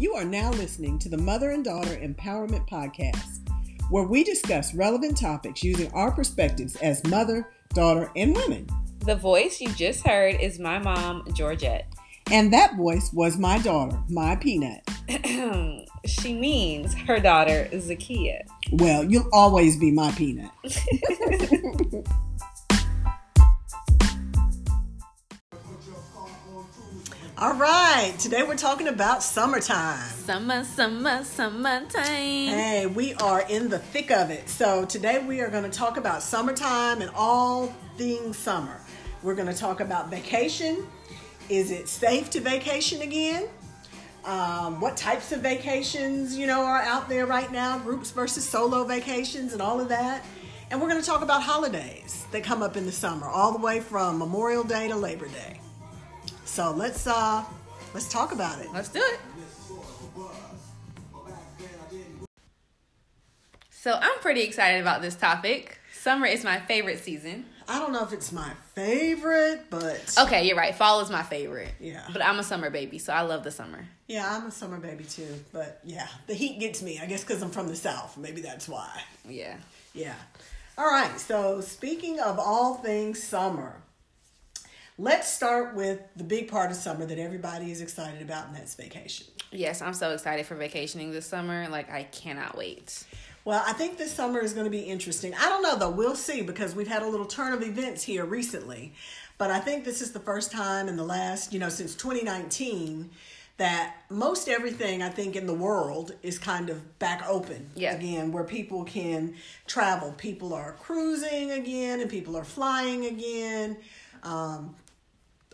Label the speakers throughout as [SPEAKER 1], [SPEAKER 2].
[SPEAKER 1] You are now listening to the Mother and Daughter Empowerment Podcast, where we discuss relevant topics using our perspectives as mother, daughter, and women.
[SPEAKER 2] The voice you just heard is my mom, Georgette.
[SPEAKER 1] And that voice was my daughter, my peanut.
[SPEAKER 2] she means her daughter, Zakia.
[SPEAKER 1] Well, you'll always be my peanut. All right, today we're talking about summertime.
[SPEAKER 2] Summer, summer, summertime.
[SPEAKER 1] Hey, we are in the thick of it. So today we are going to talk about summertime and all things summer. We're going to talk about vacation. Is it safe to vacation again? Um, what types of vacations, you know, are out there right now, groups versus solo vacations and all of that. And we're going to talk about holidays that come up in the summer, all the way from Memorial Day to Labor Day. So let's uh let's talk about it.
[SPEAKER 2] Let's do it. So I'm pretty excited about this topic. Summer is my favorite season.
[SPEAKER 1] I don't know if it's my favorite, but
[SPEAKER 2] Okay, you're right. Fall is my favorite.
[SPEAKER 1] Yeah.
[SPEAKER 2] But I'm a summer baby, so I love the summer.
[SPEAKER 1] yeah, I'm a summer baby too. But yeah, the heat gets me. I guess because I'm from the south. Maybe that's why.
[SPEAKER 2] Yeah.
[SPEAKER 1] Yeah. All right. So speaking of all things summer, let's start with the big part of summer that everybody is excited about, and that's vacation.
[SPEAKER 2] Yes, I'm so excited for vacationing this summer. Like I cannot wait.
[SPEAKER 1] Well, I think this summer is going to be interesting. I don't know though. We'll see because we've had a little turn of events here recently. But I think this is the first time in the last, you know, since 2019 that most everything I think in the world is kind of back open
[SPEAKER 2] Yeah.
[SPEAKER 1] again where people can travel. People are cruising again and people are flying again. Um,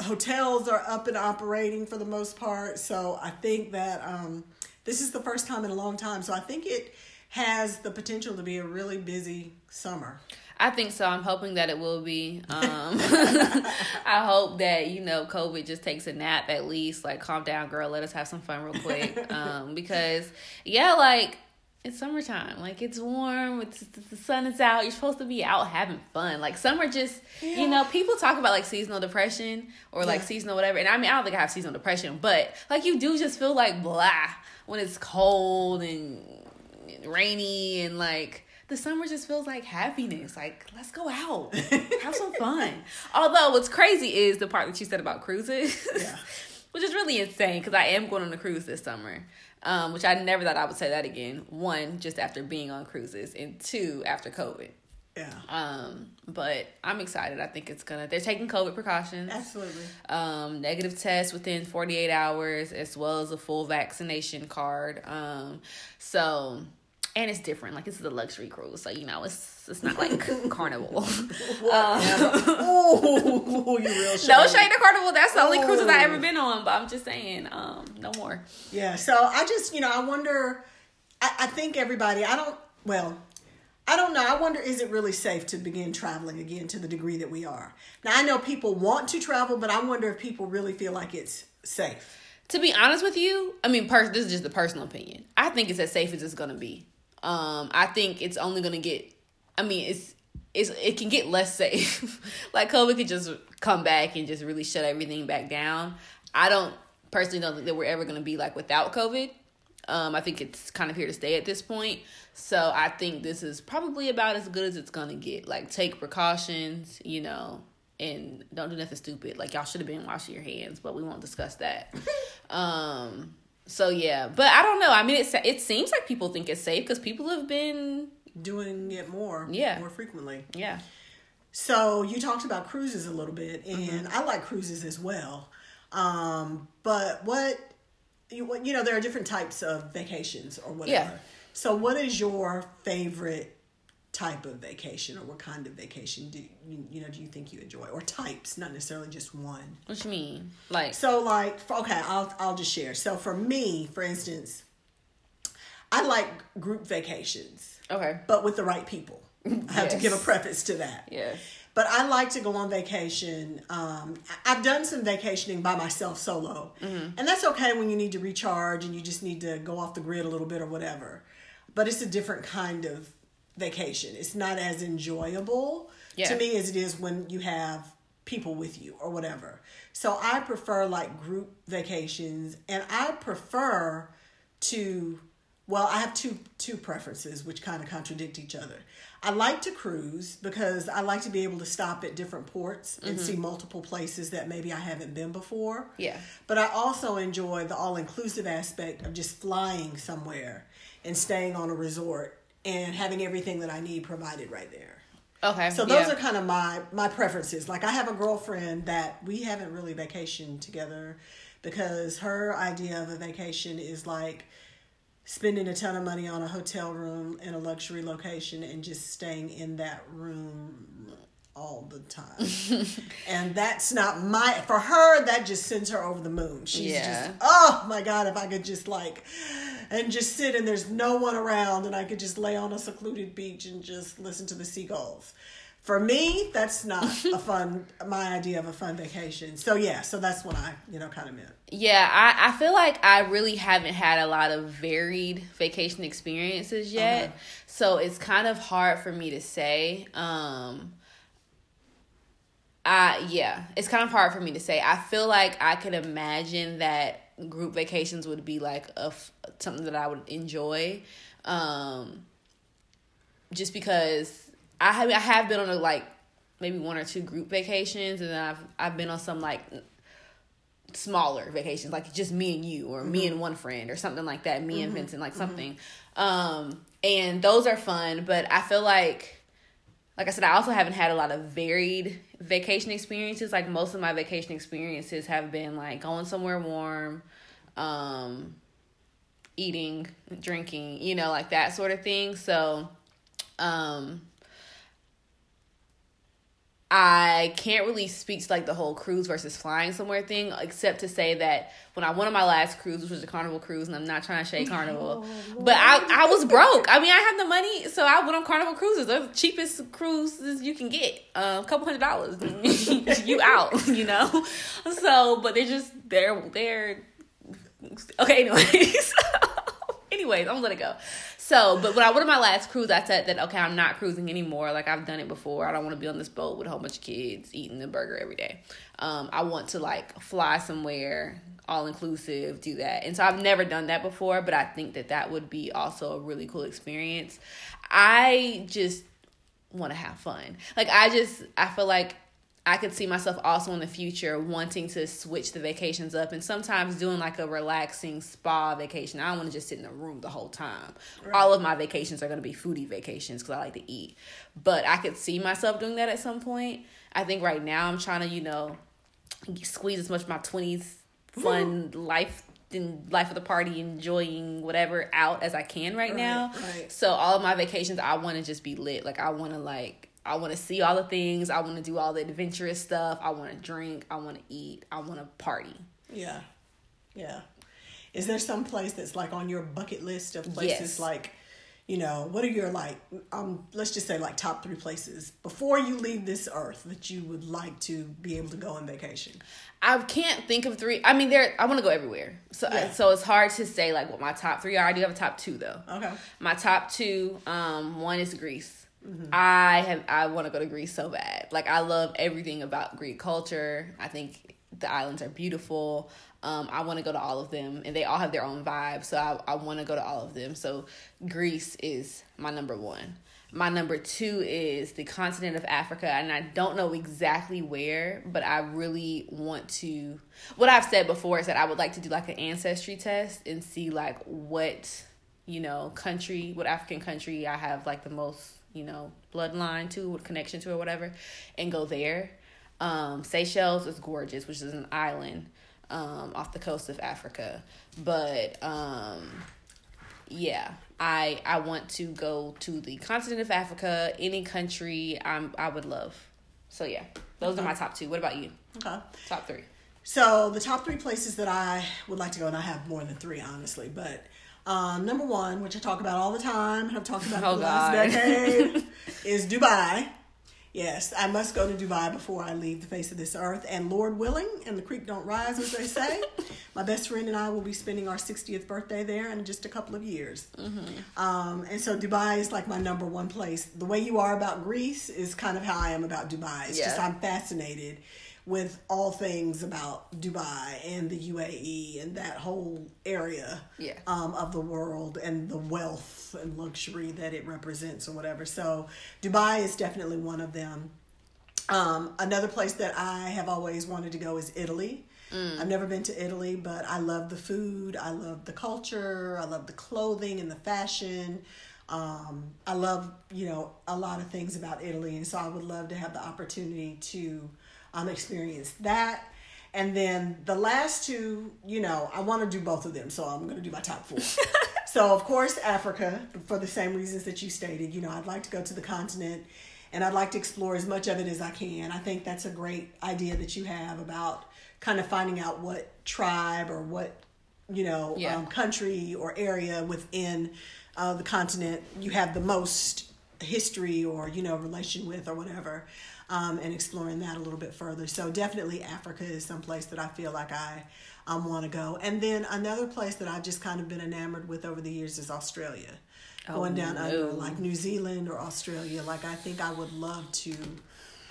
[SPEAKER 1] hotels are up and operating for the most part. So I think that um, this is the first time in a long time. So I think it has the potential to be a really busy summer.
[SPEAKER 2] I think so. I'm hoping that it will be. Um, I hope that you know COVID just takes a nap at least. Like, calm down, girl. Let us have some fun real quick. Um, because yeah, like it's summertime. Like it's warm. It's the sun is out. You're supposed to be out having fun. Like summer, just you know, people talk about like seasonal depression or like
[SPEAKER 1] Yeah.
[SPEAKER 2] seasonal whatever. And I mean, I don't think I have seasonal depression, but like you do just feel like blah when it's cold and rainy and like the summer just feels like happiness. Like, let's go out, have some fun. Although, what's crazy is the part that you said about cruises,
[SPEAKER 1] Yeah.
[SPEAKER 2] which is really insane because I am going on a cruise this summer, um, which I never thought I would say that again. One, just after being on cruises, and two, after COVID.
[SPEAKER 1] Yeah.
[SPEAKER 2] Um, but I'm excited. I think it's gonna. They're taking COVID precautions.
[SPEAKER 1] Absolutely.
[SPEAKER 2] Um, negative test within 48 hours, as well as a full vaccination card. Um, so, and it's different. Like this is a luxury cruise, so you know it's it's not like Carnival.
[SPEAKER 1] oh, you real
[SPEAKER 2] no shade to Carnival. That's the only cruises I
[SPEAKER 1] Oh.
[SPEAKER 2] ever been on. But I'm just saying, um, no more.
[SPEAKER 1] Yeah, so I just, you know, I wonder, I, I think everybody, I don't, well, I don't know. I wonder, is it really safe to begin traveling again to the degree that we are? Now, I know people want to travel, but I wonder if people really feel like it's safe.
[SPEAKER 2] To be honest with you, I mean, pers- this is just a personal opinion. I think it's as safe as it's gonna be. Um, I think it's only gonna get. I mean, it's it's it can get less safe. like COVID could just come back and just really shut everything back down. I don't personally don't think that we're ever gonna be like without COVID. Um, I think it's kind of here to stay at this point. So I think this is probably about as good as it's gonna get. Like take precautions, you know, and don't do nothing stupid. Like y'all should have been washing your hands, but we won't discuss that. um. So yeah, but I don't know. I mean, it it seems like people think it's safe because people have been
[SPEAKER 1] Doing it more,
[SPEAKER 2] Yeah.
[SPEAKER 1] more frequently.
[SPEAKER 2] yeah.
[SPEAKER 1] So you talked about cruises a little bit, and I like cruises as well. Um, but what you, what- you know, there are different types of vacations or whatever.
[SPEAKER 2] Yeah.
[SPEAKER 1] So, what is your favorite type of vacation, or what kind of vacation do you, you know do you think you enjoy, or types, not necessarily just one?
[SPEAKER 2] What you mean? Like
[SPEAKER 1] So, like, okay, I'll I'll just share. So, for me, for instance, I like group vacations,
[SPEAKER 2] okay,
[SPEAKER 1] but with the right people. I have to give a preface to that.
[SPEAKER 2] yeah,
[SPEAKER 1] But I like to go on vacation. Um, I've done some vacationing by myself solo. And that's okay when you need to recharge and you just need to go off the grid a little bit or whatever. But it's a different kind of vacation. It's not as enjoyable
[SPEAKER 2] Yeah.
[SPEAKER 1] to me as it is when you have people with you or whatever. So I prefer like group vacations and I prefer to well, I have two two preferences which kind of contradict each other. I like to cruise because I like to be able to stop at different ports and mm-hmm. see multiple places that maybe I haven't been before.
[SPEAKER 2] Yeah.
[SPEAKER 1] But I also enjoy the all inclusive aspect of just flying somewhere and staying on a resort and having everything that I need provided right there.
[SPEAKER 2] Okay.
[SPEAKER 1] So those
[SPEAKER 2] yeah.
[SPEAKER 1] are kind of my my preferences. Like I have a girlfriend that we haven't really vacationed together because her idea of a vacation is like spending a ton of money on a hotel room in a luxury location and just staying in that room all the time. and that's not my for her that just sends her over the moon. She's
[SPEAKER 2] Yeah.
[SPEAKER 1] just oh my god if I could just like and just sit and there's no one around and I could just lay on a secluded beach and just listen to the seagulls. For me, that's not a fun my idea of a fun vacation. So yeah, so that's what I, you know, kind of meant.
[SPEAKER 2] Yeah, I, I feel like I really haven't had a lot of varied vacation experiences yet.
[SPEAKER 1] Okay.
[SPEAKER 2] So it's kind of hard for me to say. Um I yeah, it's kind of hard for me to say. I feel like I could imagine that group vacations would be like a f- something that I would enjoy. Um just because I have I have been on a like maybe one or two group vacations and then I've I've been on some like smaller vacations, like just me and you, or me and one friend, or something like that. Me and Vincent, like something. Um, and those are fun, but I feel like, like I said, I also haven't had a lot of varied vacation experiences. Like most of my vacation experiences have been like going somewhere warm, um, eating, drinking, you know, like that sort of thing. So, um, I can't really speak to like the whole cruise versus flying somewhere thing, except to say that when I went on my last cruise, which was a Carnival cruise, and I'm not trying to shade Carnival, but I I was broke. I mean, I had the money, so I went on Carnival cruises. They're the cheapest cruises you can get, uh, a couple hundred dollars, you out, you know. So, but they're just they're they're okay. Anyways, anyways, I'm gonna let it go. So, but when I went on my last cruise, I said that okay, I'm not cruising anymore. Like I've done it before. I don't want to be on this boat with a whole bunch of kids eating a burger every day. Um, I want to like fly somewhere, all inclusive, do that. And so I've never done that before, but I think that that would be also a really cool experience. I just want to have fun. Like I just I feel like I could see myself also in the future wanting to switch the vacations up and sometimes doing like a relaxing spa vacation. I don't want to just sit in a room the whole time. All of my vacations are going to be foodie vacations because I like to eat. But I could see myself doing that at some point. I think right now I'm trying to, you know, squeeze as much of my 20s fun life and life of the party enjoying whatever out as I can right,
[SPEAKER 1] Right,
[SPEAKER 2] now.
[SPEAKER 1] right.
[SPEAKER 2] So all of my vacations I want to just be lit. Like I want to like I want to see all the things. I want to do all the adventurous stuff. I want to drink. I want to eat. I want to party.
[SPEAKER 1] Yeah. Yeah. Is there some place that's like on your bucket list of places
[SPEAKER 2] Yes.
[SPEAKER 1] like, you know, what are your like um let's just say like top 3 places before you leave this earth that you would like to be able to go on vacation?
[SPEAKER 2] I can't think of three. I mean, there. I want to go everywhere. So
[SPEAKER 1] Yeah.
[SPEAKER 2] so it's hard to say like what my top three are. I do have a top two though.
[SPEAKER 1] Okay.
[SPEAKER 2] My top two, um, one is Greece. I have I want to go to Greece so bad. Like I love everything about Greek culture. I think the islands are beautiful. Um, I want to go to all of them, and they all have their own vibe. So I I want to go to all of them. So Greece is my number one. My number two is the continent of Africa, and I don't know exactly where, but I really want to. What I've said before is that I would like to do like an ancestry test and see like what you know country, what African country I have like the most you know bloodline to, what connection to, or whatever, and go there. Um, Seychelles is gorgeous, which is an island um, off the coast of Africa, but um, yeah i i want to go to the continent of africa any country i'm i would love so yeah those are my top two what about you
[SPEAKER 1] Okay.
[SPEAKER 2] top three
[SPEAKER 1] So the top three places that I would like to go, and I have more than three, honestly. But um, number one, which I talk about all the time, and I've talked about
[SPEAKER 2] Oh,
[SPEAKER 1] for the last decade, is Dubai. Yes, I must go to Dubai before I leave the face of this earth. And Lord willing, and the creek don't rise, as they say, my best friend and I will be spending our 60th birthday there in just a couple of years. Um, and so Dubai is like my number one place. The way you are about Greece is kind of how I am about Dubai. It's just I'm fascinated with all things about Dubai and the UAE and that whole area
[SPEAKER 2] Yeah.
[SPEAKER 1] um, of the world and the wealth and luxury that it represents or whatever. So Dubai is definitely one of them. Um, another place that I have always wanted to go is Italy. I've never been to Italy, but I love the food. I love the culture. I love the clothing and the fashion. Um, I love, you know, a lot of things about Italy, and so I would love to have the opportunity to um, experience that. And then the last two, you know, I want to do both of them, so I'm going to do my top four. so, of course, Africa, for the same reasons that you stated. You know, I'd like to go to the continent and I'd like to explore as much of it as I can. I think that's a great idea that you have about kind of finding out what tribe or what, you know,
[SPEAKER 2] Yeah.
[SPEAKER 1] um, country or area within uh, the continent you have the most history or you know relation with or whatever um, and exploring that a little bit further so definitely africa is someplace that i feel like i um, want to go and then another place that i've just kind of been enamored with over the years is australia going down under like new zealand or australia like i think i would love to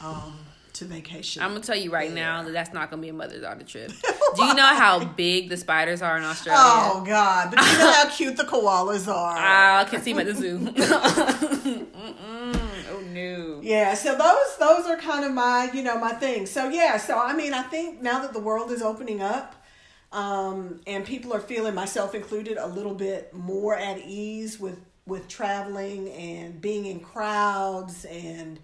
[SPEAKER 1] um, to vacation
[SPEAKER 2] I'm gonna tell you right now that that's not gonna be a mother daughter trip. Do you know how big the spiders are in Australia?
[SPEAKER 1] Oh God! But you know how cute the koalas are.
[SPEAKER 2] I can see them at the zoo.
[SPEAKER 1] Yeah, so those those are kind of my you know my things. So yeah, so I mean I think now that the world is opening up, um, and people are feeling myself included a little bit more at ease with with traveling and being in crowds and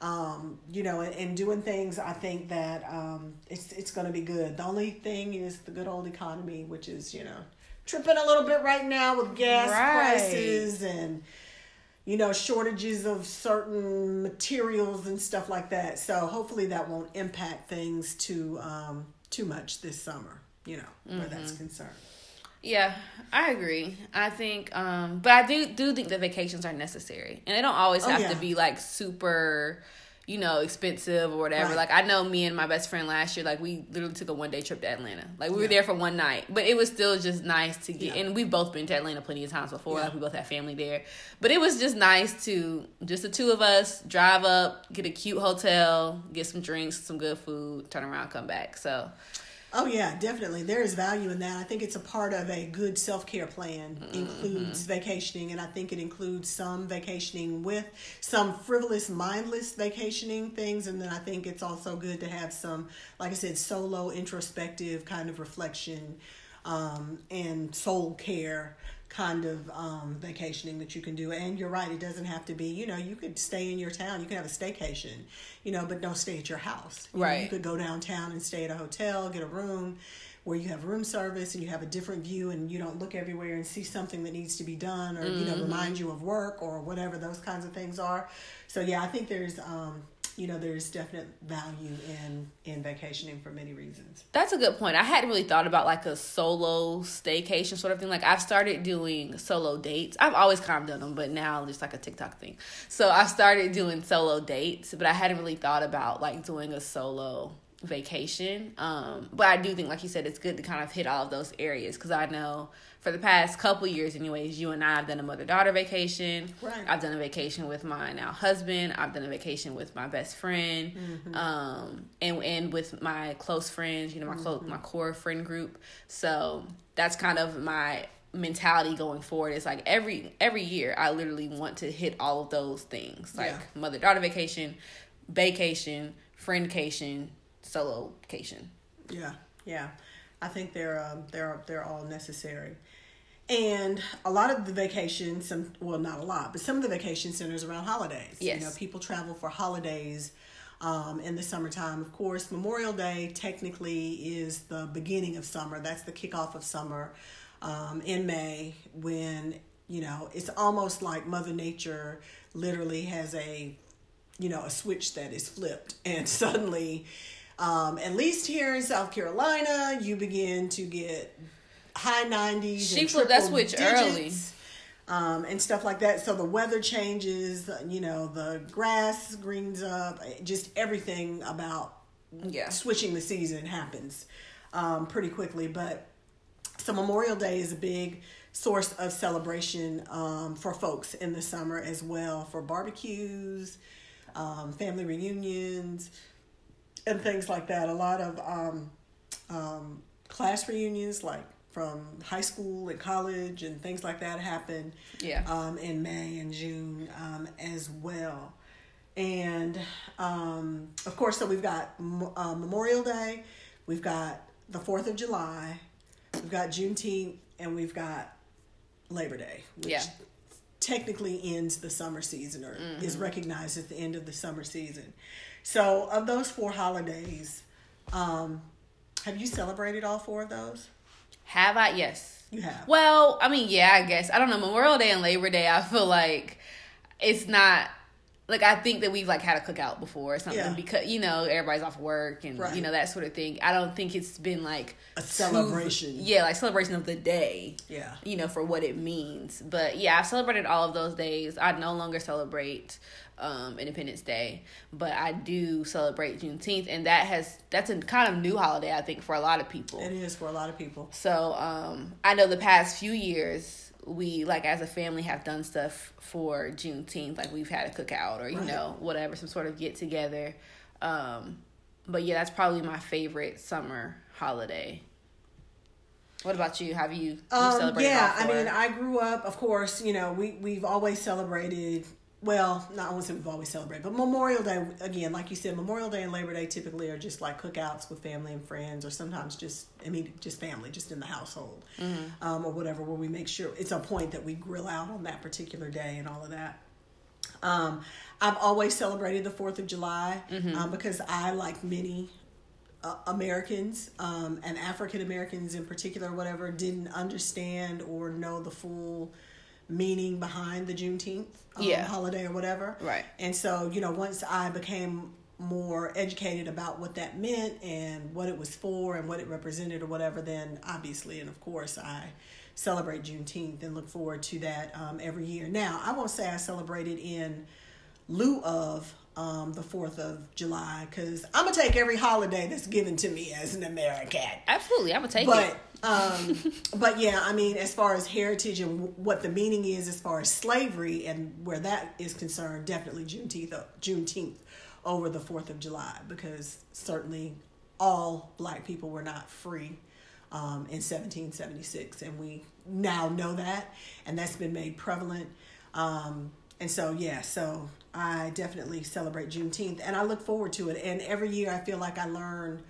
[SPEAKER 1] um, you know and, and doing things. I think that um, it's it's going to be good. The only thing is the good old economy, which is you know tripping a little bit right now with gas
[SPEAKER 2] Right.
[SPEAKER 1] prices and you know shortages of certain materials and stuff like that so hopefully that won't impact things too um too much this summer you know where that's
[SPEAKER 2] Mm-hmm.
[SPEAKER 1] concerned
[SPEAKER 2] Yeah, I agree. I think, um, but I do do think that vacations are necessary, and they don't always
[SPEAKER 1] Oh,
[SPEAKER 2] have
[SPEAKER 1] yeah.
[SPEAKER 2] to be like super, you know, expensive or whatever.
[SPEAKER 1] Right.
[SPEAKER 2] Like I know me and my best friend last year, like we literally took a one day trip to Atlanta. Like we were there for one night, but it was still just nice to get.
[SPEAKER 1] Yeah.
[SPEAKER 2] And we've both been to Atlanta plenty of times before.
[SPEAKER 1] Yeah.
[SPEAKER 2] Like we both have family there, but it was just nice to just the two of us drive up, get a cute hotel, get some drinks, some good food, turn around, come back. So
[SPEAKER 1] oh yeah definitely. There is value in that. I think it's a part of a good self-care plan includes vacationing and i think it includes some vacationing with some frivolous mindless vacationing things and then i think it's also good to have some like i said solo introspective kind of reflection um, and soul care kind of um, vacationing that you can do. And you're right, it doesn't have to be, you know, you could stay in your town, you can have a staycation, you know, but don't stay at your house. You know,
[SPEAKER 2] Right.
[SPEAKER 1] you could go downtown and stay at a hotel, get a room where you have room service and you have a different view and you don't look everywhere and see something that needs to be done or, you know, remind you of work or whatever those kinds of things are. So, yeah, I think there's, um, you know, there's definite value in in vacationing for many reasons.
[SPEAKER 2] That's a good point. I hadn't really thought about like a solo staycation sort of thing. Like I've started doing solo dates. I've always kind of done them, but now it's like a TikTok thing. So I started doing solo dates, but I hadn't really thought about like doing a solo vacation. Um, but I do think, like you said, it's good to kind of hit all of those areas because I know for the past couple years, anyways, you and I have done a mother daughter vacation.
[SPEAKER 1] Right.
[SPEAKER 2] I've done a vacation with my now husband. I've done a vacation with my best friend, um, and and with my close friends. You know, my close my core friend group. So that's kind of my mentality going forward. It's like every every year, I literally want to hit all of those things, like
[SPEAKER 1] Yeah.
[SPEAKER 2] mother daughter vacation, vacation, friendcation, solo vacation.
[SPEAKER 1] Yeah, yeah. I think they're um, they're they're all necessary. And a lot of the vacation, some well, not a lot, but some of the vacation centers around holidays.
[SPEAKER 2] Yes.
[SPEAKER 1] You know, people travel for holidays um, in the summertime. Of course, Memorial Day technically is the beginning of summer. That's the kickoff of summer um, in May when you know it's almost like Mother Nature literally has a you know a switch that is flipped and suddenly um, at least here in south carolina you begin to get high 90s
[SPEAKER 2] She
[SPEAKER 1] and
[SPEAKER 2] flipped that
[SPEAKER 1] triple
[SPEAKER 2] switch early.
[SPEAKER 1] um, and stuff like that so the weather changes you know the grass greens up just everything about
[SPEAKER 2] Yeah.
[SPEAKER 1] switching the season happens um, pretty quickly but so Memorial Day is a big source of celebration um, for folks in the summer as well for barbecues, um, family reunions, and things like that. A lot of um, um, class reunions, like from high school and college and things like that, happen.
[SPEAKER 2] Yeah.
[SPEAKER 1] Um, in May and June um, as well. And um, of course, so we've got uh, Memorial Day, we've got the Fourth of July, we've got Juneteenth, and we've got Labor Day, which
[SPEAKER 2] Yeah.
[SPEAKER 1] Technically ends the summer season or is recognized at the end of the summer season. So, of those four holidays, um, have you celebrated all four of those?
[SPEAKER 2] Have I? Yes.
[SPEAKER 1] You have.
[SPEAKER 2] Well, I mean, yeah, I guess. I don't know. Memorial Day and Labor Day, I feel like it's not like I think that we've like had a cookout before or something
[SPEAKER 1] Yeah.
[SPEAKER 2] because you know everybody's off work and
[SPEAKER 1] Right.
[SPEAKER 2] you know that sort of thing. I don't think it's been like
[SPEAKER 1] A celebration.
[SPEAKER 2] yeah, like celebration of the day.
[SPEAKER 1] Yeah.
[SPEAKER 2] you know for what it means. But yeah, I've celebrated all of those days. I no longer celebrate um, Independence Day, but I do celebrate Juneteenth, and that has that's a kind of new holiday I think for a lot of people.
[SPEAKER 1] It is for a lot of people.
[SPEAKER 2] So um, I know the past few years we like as a family have done stuff for Juneteenth, like we've had a cookout or you
[SPEAKER 1] Right.
[SPEAKER 2] know whatever, some sort of get together. Um, but yeah, that's probably my favorite summer holiday. What about you? Have you, you
[SPEAKER 1] Um, yeah,
[SPEAKER 2] all
[SPEAKER 1] I mean, I grew up, of course, you know, we, we've always celebrated, well, not I won't say we've always celebrated, but Memorial Day, again, like you said, Memorial Day and Labor Day typically are just like cookouts with family and friends, or sometimes just, I mean, just family, just in the household, um, or whatever, where we make sure it's a point that we grill out on that particular day and all of that. Um, I've always celebrated the Fourth of July um, because I, like many uh, Americans um, and African Americans in particular, whatever, didn't understand or know the full meaning behind the Juneteenth um,
[SPEAKER 2] Yeah.
[SPEAKER 1] holiday or whatever.
[SPEAKER 2] Right.
[SPEAKER 1] And so, you know, once I became more educated about what that meant and what it was for and what it represented or whatever, then obviously and of course I celebrate Juneteenth and look forward to that um, every year. Now, I won't say I celebrated in lieu of um, the 4th of July because I'm going to take every holiday that's given to me as an American.
[SPEAKER 2] Absolutely, I'm gonna take
[SPEAKER 1] But
[SPEAKER 2] it.
[SPEAKER 1] um, but yeah, I mean, as far as heritage and w- what the meaning is, as far as slavery and where that is concerned, definitely Juneteenth, Juneteenth over the Fourth of July, because certainly all Black people were not free um, in 1776, and we now know that, and that's been made prevalent. Um, and so yeah, so I definitely celebrate Juneteenth, and I look forward to it. And every year, I feel like I learn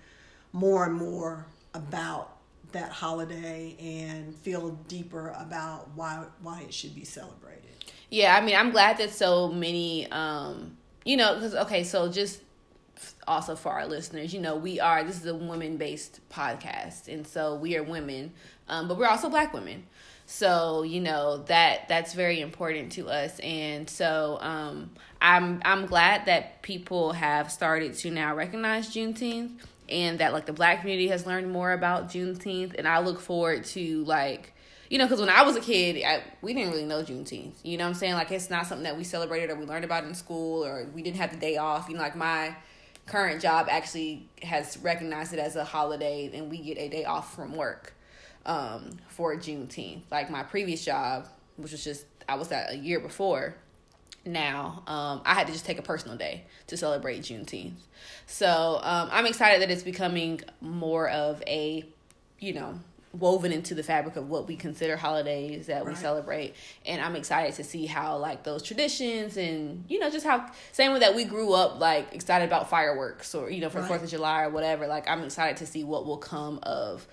[SPEAKER 1] more and more about that holiday and feel deeper about why why it should be celebrated.
[SPEAKER 2] Yeah, I mean, I'm glad that so many, um, you know, because okay, so just also for our listeners, you know, we are this is a women based podcast, and so we are women, um, but we're also Black women. So you know that that's very important to us, and so um, I'm I'm glad that people have started to now recognize Juneteenth, and that like the Black community has learned more about Juneteenth, and I look forward to like you know, because when I was a kid, I, we didn't really know Juneteenth. You know what I'm saying? Like, it's not something that we celebrated or we learned about in school or we didn't have the day off. You know, like my current job actually has recognized it as a holiday and we get a day off from work um, for Juneteenth. Like my previous job, which was just, I was at a year before now um, i had to just take a personal day to celebrate juneteenth so um, i'm excited that it's becoming more of a you know woven into the fabric of what we consider holidays that we celebrate and i'm excited to see how like those traditions and you know just how same way that we grew up like excited about fireworks or you know for
[SPEAKER 1] Right.
[SPEAKER 2] fourth of july or whatever like i'm excited to see what will come of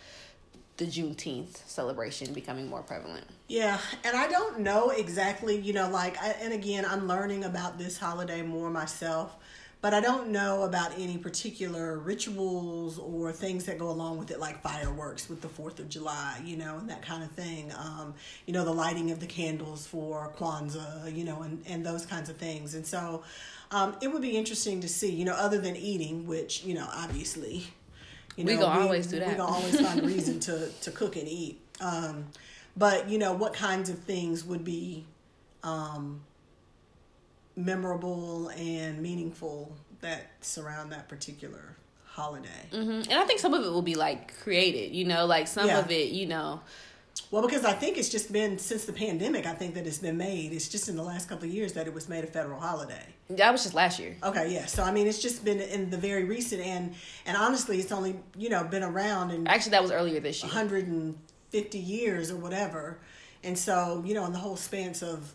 [SPEAKER 2] the juneteenth celebration becoming more prevalent
[SPEAKER 1] Yeah, and I don't know exactly, you know, like, I, and again, I'm learning about this holiday more myself, but I don't know about any particular rituals or things that go along with it, like fireworks with the 4th of July, you know, and that kind of thing. Um, you know, the lighting of the candles for Kwanzaa, you know, and, and those kinds of things. And so um, it would be interesting to see, you know, other than eating, which, you know, obviously. You
[SPEAKER 2] We gonna always do that.
[SPEAKER 1] We gonna always find a reason to, to cook and eat. Um, but you know what kinds of things would be um, memorable and meaningful that surround that particular holiday.
[SPEAKER 2] hmm And I think some of it will be like created, you know, like some
[SPEAKER 1] Yeah.
[SPEAKER 2] of it, you know,
[SPEAKER 1] Well, because I think it's just been since the pandemic. I think that it's been made. It's just in the last couple of years that it was made a federal holiday.
[SPEAKER 2] That was just last year.
[SPEAKER 1] Okay, yeah. So I mean, it's just been in the very recent and and honestly, it's only you know been around in
[SPEAKER 2] Actually, that was earlier this year.
[SPEAKER 1] 150 years or whatever. And so you know, in the whole span of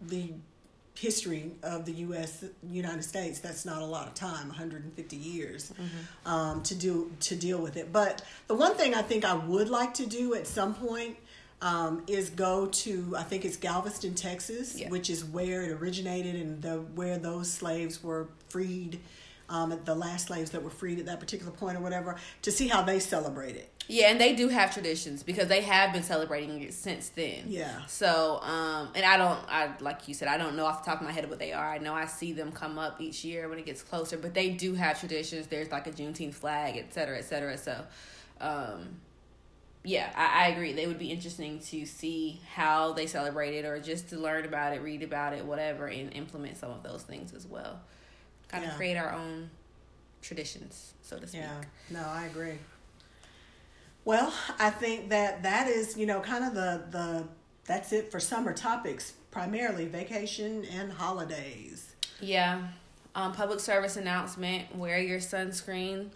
[SPEAKER 1] the history of the U.S. United States, that's not a lot of time, 150 years, um, to do to deal with it. But the one thing I think I would like to do at some point um, is go to I think it's Galveston, Texas,
[SPEAKER 2] Yeah.
[SPEAKER 1] which is where it originated and the where those slaves were freed. Um, the last slaves that were freed at that particular point or whatever to see how they celebrate it
[SPEAKER 2] Yeah, and they do have traditions because they have been celebrating it since then.
[SPEAKER 1] Yeah.
[SPEAKER 2] So, um, and I don't, I like you said, I don't know off the top of my head what they are. I know I see them come up each year when it gets closer, but they do have traditions. There's like a Juneteenth flag, et cetera, et cetera. So, um, yeah, I, I agree. They would be interesting to see how they celebrate it, or just to learn about it, read about it, whatever, and implement some of those things as well. Kind of create our own traditions, so to speak.
[SPEAKER 1] Yeah, no, I agree. Well, I think that that is, you know, kind of the the that's it for summer topics, primarily vacation and holidays.
[SPEAKER 2] Yeah. Um, public service announcement: Wear your sunscreen.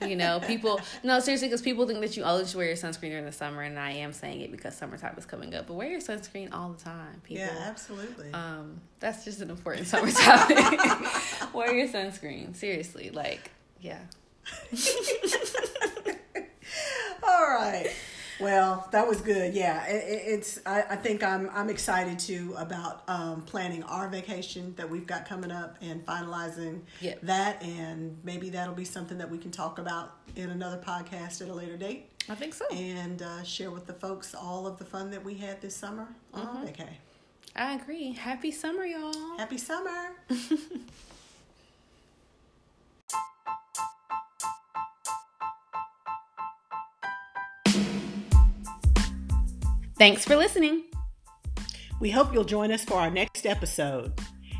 [SPEAKER 2] You know, people. No, seriously, because people think that you always should wear your sunscreen during the summer, and I am saying it because summertime is coming up. But wear your sunscreen all the time, people.
[SPEAKER 1] Yeah, absolutely.
[SPEAKER 2] Um, that's just an important summer topic. wear your sunscreen. Seriously, like, yeah.
[SPEAKER 1] All right. Well, that was good. Yeah, it, it- it's. I, I think I'm. I'm excited too about um, planning our vacation that we've got coming up and finalizing
[SPEAKER 2] Yep.
[SPEAKER 1] that, and maybe that'll be something that we can talk about in another podcast at a later date.
[SPEAKER 2] I think so.
[SPEAKER 1] and uh, share with the folks all of the fun that we had this summer on
[SPEAKER 2] Mm-hmm. I agree. Happy summer, y'all.
[SPEAKER 1] Happy summer!
[SPEAKER 2] Thanks for listening.
[SPEAKER 1] We hope you'll join us for our next episode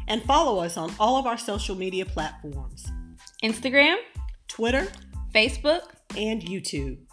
[SPEAKER 1] and follow us on all of our social media platforms
[SPEAKER 2] Instagram,
[SPEAKER 1] Twitter
[SPEAKER 2] Facebook,
[SPEAKER 1] and YouTube.